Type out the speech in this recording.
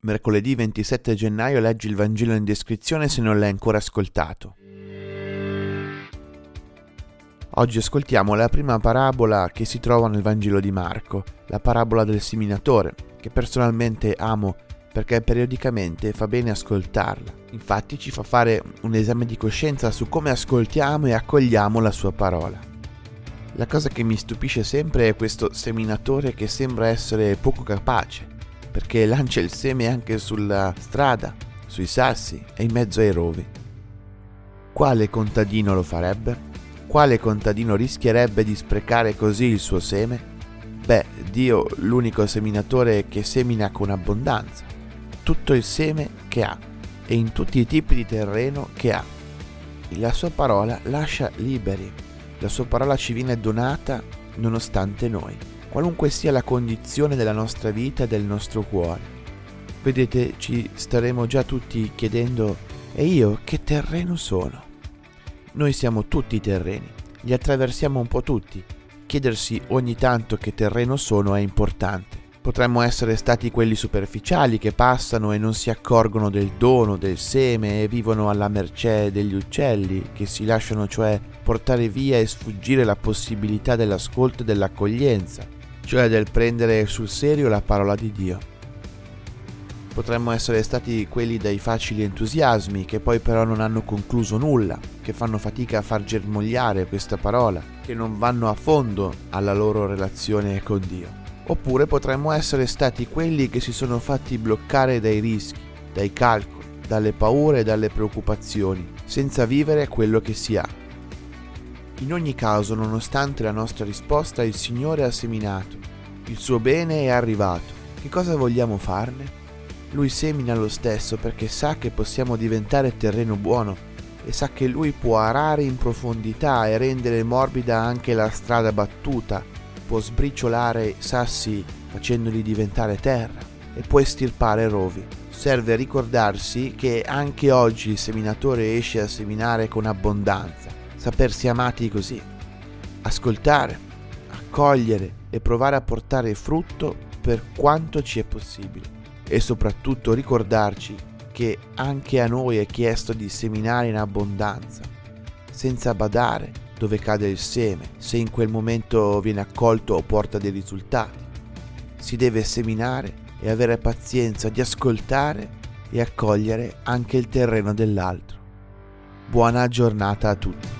Mercoledì 27 gennaio leggi il Vangelo in descrizione se non l'hai ancora ascoltato. Oggi ascoltiamo la prima parabola che si trova nel Vangelo di Marco, la parabola del seminatore, che personalmente amo perché periodicamente fa bene ascoltarla. Infatti ci fa fare un esame di coscienza su come ascoltiamo e accogliamo la sua parola. La cosa che mi stupisce sempre è questo seminatore che sembra essere poco capace perché lancia il seme anche sulla strada, sui sassi e in mezzo ai rovi. Quale contadino lo farebbe? Quale contadino rischierebbe di sprecare così il suo seme? Beh, Dio, l'unico seminatore che semina con abbondanza, tutto il seme che ha e in tutti i tipi di terreno che ha. La sua parola lascia liberi, la sua parola ci viene donata nonostante noi qualunque sia la condizione della nostra vita e del nostro cuore. Vedete, ci staremo già tutti chiedendo, e io che terreno sono? Noi siamo tutti terreni, li attraversiamo un po' tutti. Chiedersi ogni tanto che terreno sono è importante. Potremmo essere stati quelli superficiali che passano e non si accorgono del dono, del seme e vivono alla mercé degli uccelli, che si lasciano cioè portare via e sfuggire la possibilità dell'ascolto e dell'accoglienza cioè del prendere sul serio la parola di Dio. Potremmo essere stati quelli dai facili entusiasmi che poi però non hanno concluso nulla, che fanno fatica a far germogliare questa parola, che non vanno a fondo alla loro relazione con Dio. Oppure potremmo essere stati quelli che si sono fatti bloccare dai rischi, dai calcoli, dalle paure e dalle preoccupazioni, senza vivere quello che si ha in ogni caso, nonostante la nostra risposta, il Signore ha seminato, il suo bene è arrivato. Che cosa vogliamo farne? Lui semina lo stesso perché sa che possiamo diventare terreno buono e sa che Lui può arare in profondità e rendere morbida anche la strada battuta, può sbriciolare sassi facendoli diventare terra e può estirpare rovi. Serve ricordarsi che anche oggi il seminatore esce a seminare con abbondanza sapersi amati così, ascoltare, accogliere e provare a portare frutto per quanto ci è possibile e soprattutto ricordarci che anche a noi è chiesto di seminare in abbondanza, senza badare dove cade il seme, se in quel momento viene accolto o porta dei risultati. Si deve seminare e avere pazienza di ascoltare e accogliere anche il terreno dell'altro. Buona giornata a tutti.